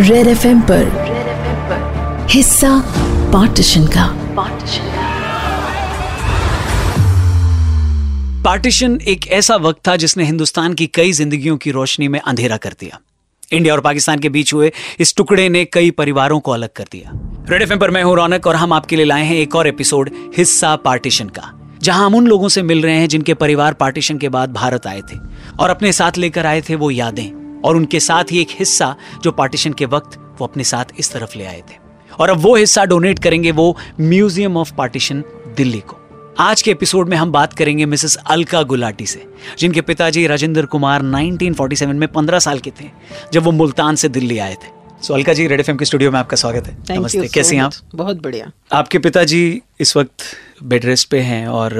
Red F M पर हिस्सा partition का। पार्टीशन एक ऐसा वक्त था जिसने हिंदुस्तान की कई जिंदगियों की रोशनी में अंधेरा कर दिया। इंडिया और पाकिस्तान के बीच हुए इस टुकड़े ने कई परिवारों को अलग कर दिया। रेड एफ़ पर मैं हूँ रौनक और हम आपके लिए लाए हैं एक और एपिसोड हिस्सा पार्टीशन का। जहाँ हम उन लोगों से मिल रहे हैं जिनके परिवार पार्टीशन के बाद भारत आए थे और अपने साथ लेकर आए थे वो यादें और उनके साथ ही एक हिस्सा जो पार्टीशन के वक्त वो अपने साथ इस तरफ़ ले आए थे। और अब वो हिस्सा डोनेट करेंगे वो म्यूज़ियम ऑफ़ पार्टीशन दिल्ली को। आज के एपिसोड में हम बात करेंगे मिसेस अलका गुलाटी से जिनके पिताजी राजेंद्र कुमार 1947 में 15 साल के थे जब वो मुल्तान से दिल्ली आए थे। So so, Alka ji Red F के स्टूडियो में आपका स्वागत है। नमस्ते। so कैसे हैं आप? बहुत बढ़िया। आपके पिताजी इस वक्त बेड रेस्ट पे हैं और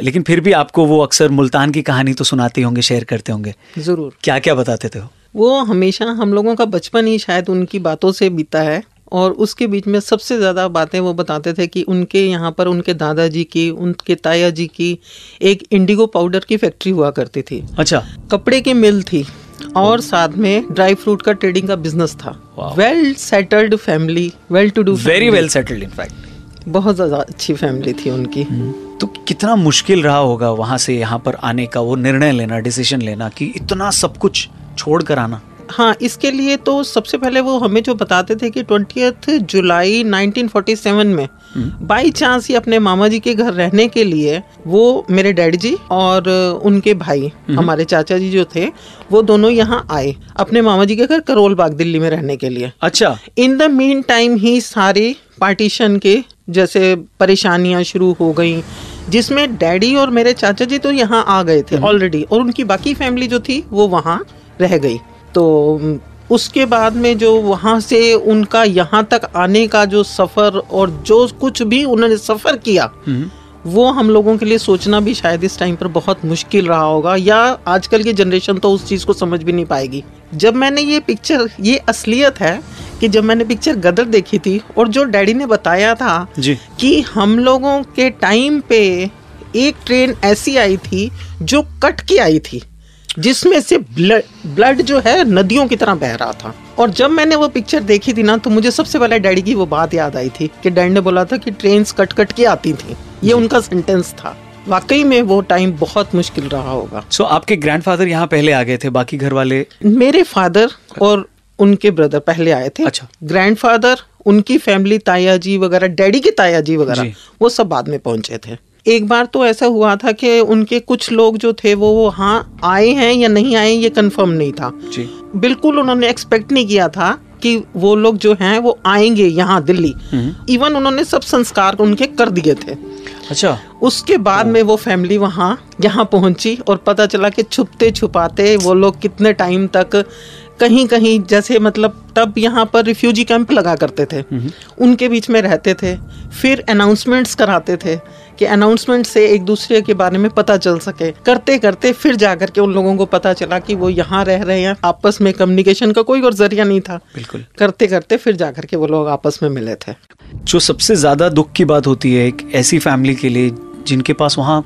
लेकिन फिर भी आपको वो अक्सर मुल्तान की कहानी तो सुनाते होंगे शेयर करते होंगे। ज़रूर। क्या क्या बताते थे वो? हमेशा हम लोगों का बचपन ही शायद उनकी बातों से बीता है और उसके बीच में सबसे ज़्यादा बातें वो बताते थे कि उनके यहाँ पर उनके दादाजी की उनके ताया जी की एक इंडिगो पाउडर की फैक्ट्री हुआ करती थी। अच्छा। कपड़े की मिल थी और साथ में ड्राई फ्रूट का ट्रेडिंग का बिज़नेस था। Well settled family well to do very well settled in fact बहुत ज़्यादा अच्छी फैमिली थी उनकी हम्म। तो कितना मुश्किल रहा होगा वहाँ से यहाँ पर आने का वो निर्णय लेना डिसीज़न लेना कि इतना सब कुछ छोड़ कर आना हाँ इसके लिए तो सबसे पहले वो हमें जो बताते थे कि ट्वेंटी जुलाई 1947 में बाई। चांस ही अपने मामा जी के घर रहने के लिए वो मेरे डैडी जी और उनके भाई हम्म। हमारे चाचा जी जो थे वो दोनों यहाँ आए अपने मामा जी के घर करोल बाग दिल्ली में रहने के लिए अच्छा इन द मीन टाइम ही सारे पार्टीशन के जैसे परेशानियाँ शुरू हो गई जिसमें डैडी और मेरे चाचा जी तो यहाँ आ गए थे ऑलरेडी हम्म। और उनकी बाकी फैमिली जो थी वो वहाँ रह गई तो उसके बाद में जो वहाँ से उनका यहाँ तक आने का जो सफ़र और जो कुछ भी उन्होंने सफ़र किया हम्म। वो हम लोगों के लिए सोचना भी शायद इस टाइम पर बहुत मुश्किल रहा होगा या आजकल की जनरेशन तो उस चीज़ को समझ भी नहीं पाएगी जब मैंने ये पिक्चर ये असलियत है कि जब मैंने पिक्चर गदर देखी थी और जो डैडी ने बताया था जी। कि हम लोगों के टाइम पे एक ट्रेन ऐसी आई थी जो कट के आई थी जिसमें से ब्लड ब्लड जो है नदियों की तरह बह रहा था। और जब मैंने वो पिक्चर देखी थी ना तो मुझे सबसे पहले डैडी की वो बात याद आई थी कि डैडी ने बोला था कि ट्रेन कट कट के आती थी। ये उनका सेंटेंस था। वाकई में वो टाइम बहुत मुश्किल रहा होगा। सो so, आपके ग्रैंडफादर यहाँ पहले आ गए थे बाकी घर वाले मेरे फादर और उनके ब्रदर पहले आए थे। अच्छा। ग्रैंडफादर उनकी फैमिली ताया जी वगैरह डैडी के ताया जी। वगैरह वो सब बाद में पहुँचे थे। एक बार तो ऐसा हुआ था कि उनके कुछ लोग जो थे वो हाँ आए हैं या नहीं आए ये कंफर्म नहीं था। जी। बिल्कुल उन्होंने एक्सपेक्ट नहीं किया था कि वो लोग जो हैं वो आएँगे यहाँ दिल्ली। इवन हम्म। उन्होंने सब संस्कार उनके कर दिए थे। अच्छा। उसके बाद में वो फैमिली वहाँ यहाँ पहुँची और पता चला कि छुपते छुपाते वो लोग कितने टाइम तक कहीं कहीं जैसे मतलब तब यहाँ पर रिफ्यूजी कैंप लगा करते थे। हम्म। उनके बीच में रहते थे फिर अनाउंसमेंट्स कराते थे। कि अनाउंसमेंट से एक दूसरे के बारे में पता चल सके। करते करते फिर जाकर के उन लोगों को पता चला कि वो यहाँ रह रहे हैं। आपस में कम्युनिकेशन का कोई और ज़रिया नहीं था। बिल्कुल। करते करते फिर जाकर के वो लोग आपस में मिले थे। जो सबसे ज़्यादा दुख की बात होती है एक ऐसी फैमिली के लिए जिनके पास वहाँ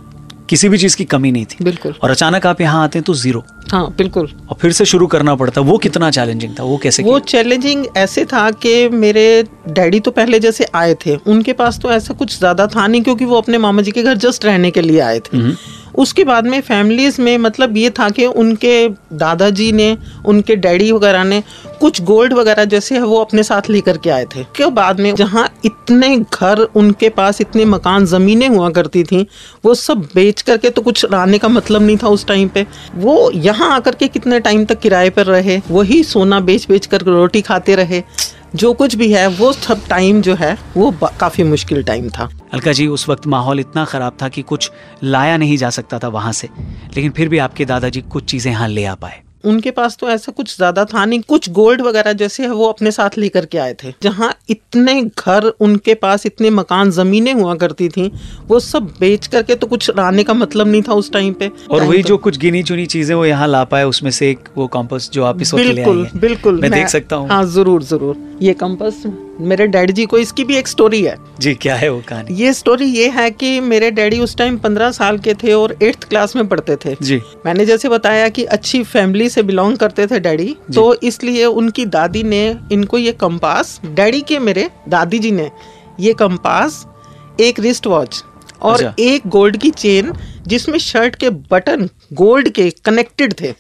किसी भी चीज़ की कमी नहीं थी। बिल्कुल। और अचानक आप यहाँ आते हैं तो ज़ीरो। हाँ बिल्कुल। और फिर से शुरू करना पड़ता वो कितना चैलेंजिंग था वो कैसे वो चैलेंजिंग ऐसे था कि मेरे डैडी तो पहले जैसे आए थे उनके पास तो ऐसा कुछ ज़्यादा था नहीं क्योंकि वो अपने मामा जी के घर जस्ट रहने के लिए आए थे। हम्म। उसके बाद में फैमिलीज़ में मतलब ये था कि उनके दादाजी ने, उनके डैडी वगैरह ने कुछ गोल्ड वगैरह जैसे है वो अपने साथ लेकर के आए थे। के बाद में जहाँ इतने घर उनके पास, इतने मकान, ज़मीनें हुआ करती थी, वो सब बेच करके तो कुछ लाने का मतलब नहीं था उस टाइम पे। वो यहाँ आकर के कितने टाइम तक किराए पर रहे, वही सोना बेच बेच कर रोटी खाते रहे, जो कुछ भी है, वो सब टाइम जो है, वो काफ़ी मुश्किल टाइम था। अलका जी उस वक्त माहौल इतना ख़राब था कि कुछ लाया नहीं जा सकता था वहाँ से लेकिन फिर भी आपके दादाजी कुछ चीज़ें यहाँ ले आ पाए। उनके पास तो ऐसा कुछ ज़्यादा था नहीं कुछ गोल्ड वगैरह जैसे है वो अपने साथ लेकर के आए थे। जहाँ इतने घर उनके पास इतने मकान जमीनें हुआ करती थी वो सब बेच करके तो कुछ लाने का मतलब नहीं था उस टाइम पे। और वही जो कुछ गिनी चुनी चीज़ें वो यहाँ ला पाए उसमें से एक वो कम्पस जो आप इस बिल्कुल बिल्कुल मैं, मैं देख सकता हूँ। हाँ ज़रूर ज़रूर। ये कम्पस मेरे डैडी जी को इसकी भी एक स्टोरी है। जी क्या है वो कहानी? ये स्टोरी ये है कि मेरे डैडी उस टाइम पंद्रह साल के थे और एट्थ क्लास में पढ़ते थे। जी। मैंने जैसे बताया कि अच्छी फैमिली से बिलोंग करते थे डैडी तो इसलिए उनकी दादी ने इनको ये कंपास डैडी के मेरे दादी जी ने ये कंपास एक रिस्ट वॉच और अच्छा। एक गोल्ड की चेन जिसमें शर्ट के बटन गोल्ड के कनेक्टेड थे।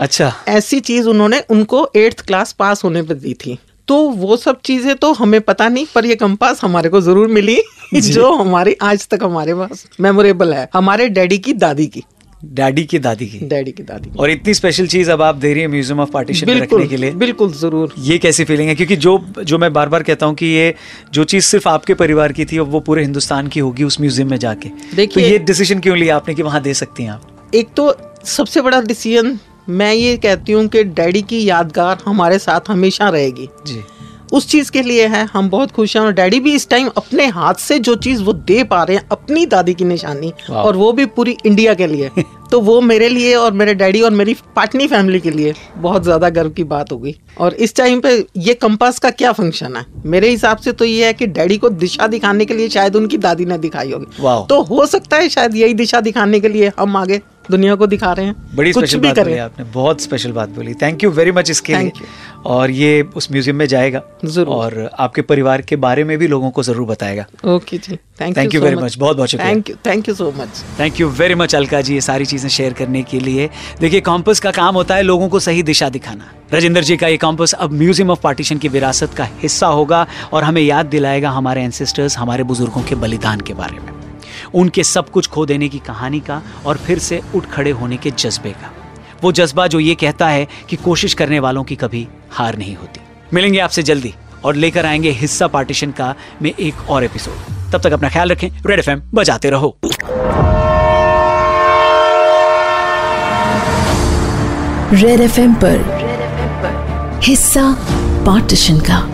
अच्छा। ऐसी चीज़ उन्होंने उनको एट्थ क्लास पास होने पर दी थी। तो वो सब चीज़ें तो हमें पता नहीं पर ये कंपास हमारे को ज़रूर मिली जो। हमारी आज तक हमारे पास मेमोरेबल है। हमारे डैडी की दादी की। डैडी की दादी की? डैडी की दादी की। और इतनी स्पेशल चीज़ अब आप दे रही है म्यूज़ियम ऑफ़ पार्टीशन में रखने के लिए? बिल्कुल ज़रूर। ये कैसी फीलिंग है? क्योंकि जो जो मैं बार बार कहता हूँ कि ये जो चीज़ सिर्फ़ आपके परिवार की थी अब वो पूरे हिंदुस्तान की होगी उस म्यूज़ियम में जाके। देखिए तो देखिए- ये डिसीज़न क्यों लिया आपने कि वहाँ दे सकती हैं आप? एक तो सबसे बड़ा डिसीज़न मैं ये कहती हूँ कि डैडी की यादगार हमारे साथ हमेशा रहेगी। जी। उस चीज़ के लिए है हम बहुत खुश हैं और डैडी भी इस टाइम अपने हाथ से जो चीज़ वो दे पा रहे हैं अपनी दादी की निशानी और वो भी पूरी इंडिया के लिए। तो वो मेरे लिए और मेरे डैडी और मेरी पाटनी फैमिली के लिए बहुत ज़्यादा गर्व की बात होगी। और इस टाइम पे ये कंपास का क्या फ़ंक्शन है? मेरे हिसाब से तो ये है कि डैडी को दिशा दिखाने के लिए शायद उनकी दादी ने दिखाई होगी। तो हो सकता है शायद यही दिशा दिखाने के लिए हम आगे दुनिया को दिखा रहे हैं। बड़ी कुछ स्पेशल भी करें। आपने बहुत स्पेशल बात बोली। थैंक यू वेरी मच इसके लिए। और ये उस म्यूज़ियम में जाएगा। ज़रूर। और आपके परिवार के बारे में भी लोगों को ज़रूर बताएगा। Okay ji. Thank you you very much. बहुत-बहुत शुक्रिया। Thank you thank you so much thank you very much Alka ji ये सारी चीज़ें शेयर करने के लिए। देखिए कॉम्पस का काम होता है लोगों को सही दिशा दिखाना। राजेंद्र जी का ये कॉम्पस अब म्यूज़ियम ऑफ़ पार्टीशन की विरासत का हिस्सा होगा और हमें याद दिलाएगा हमारे एंसेस्टर्स हमारे बुज़ुर्गों के बलिदान के बारे में। उनके सब कुछ खो देने की कहानी का और फिर से उठ खड़े होने के जज्बे का। वो जज्बा जो ये कहता है कि कोशिश करने वालों की कभी हार नहीं होती। मिलेंगे आपसे जल्दी और लेकर आएँगे हिस्सा पार्टीशन का में एक और एपिसोड। तब तक अपना ख्याल रखें, रेड एफ़ बजाते रहो। रेड एफ़ पर हिस्सा पार्टीशन का।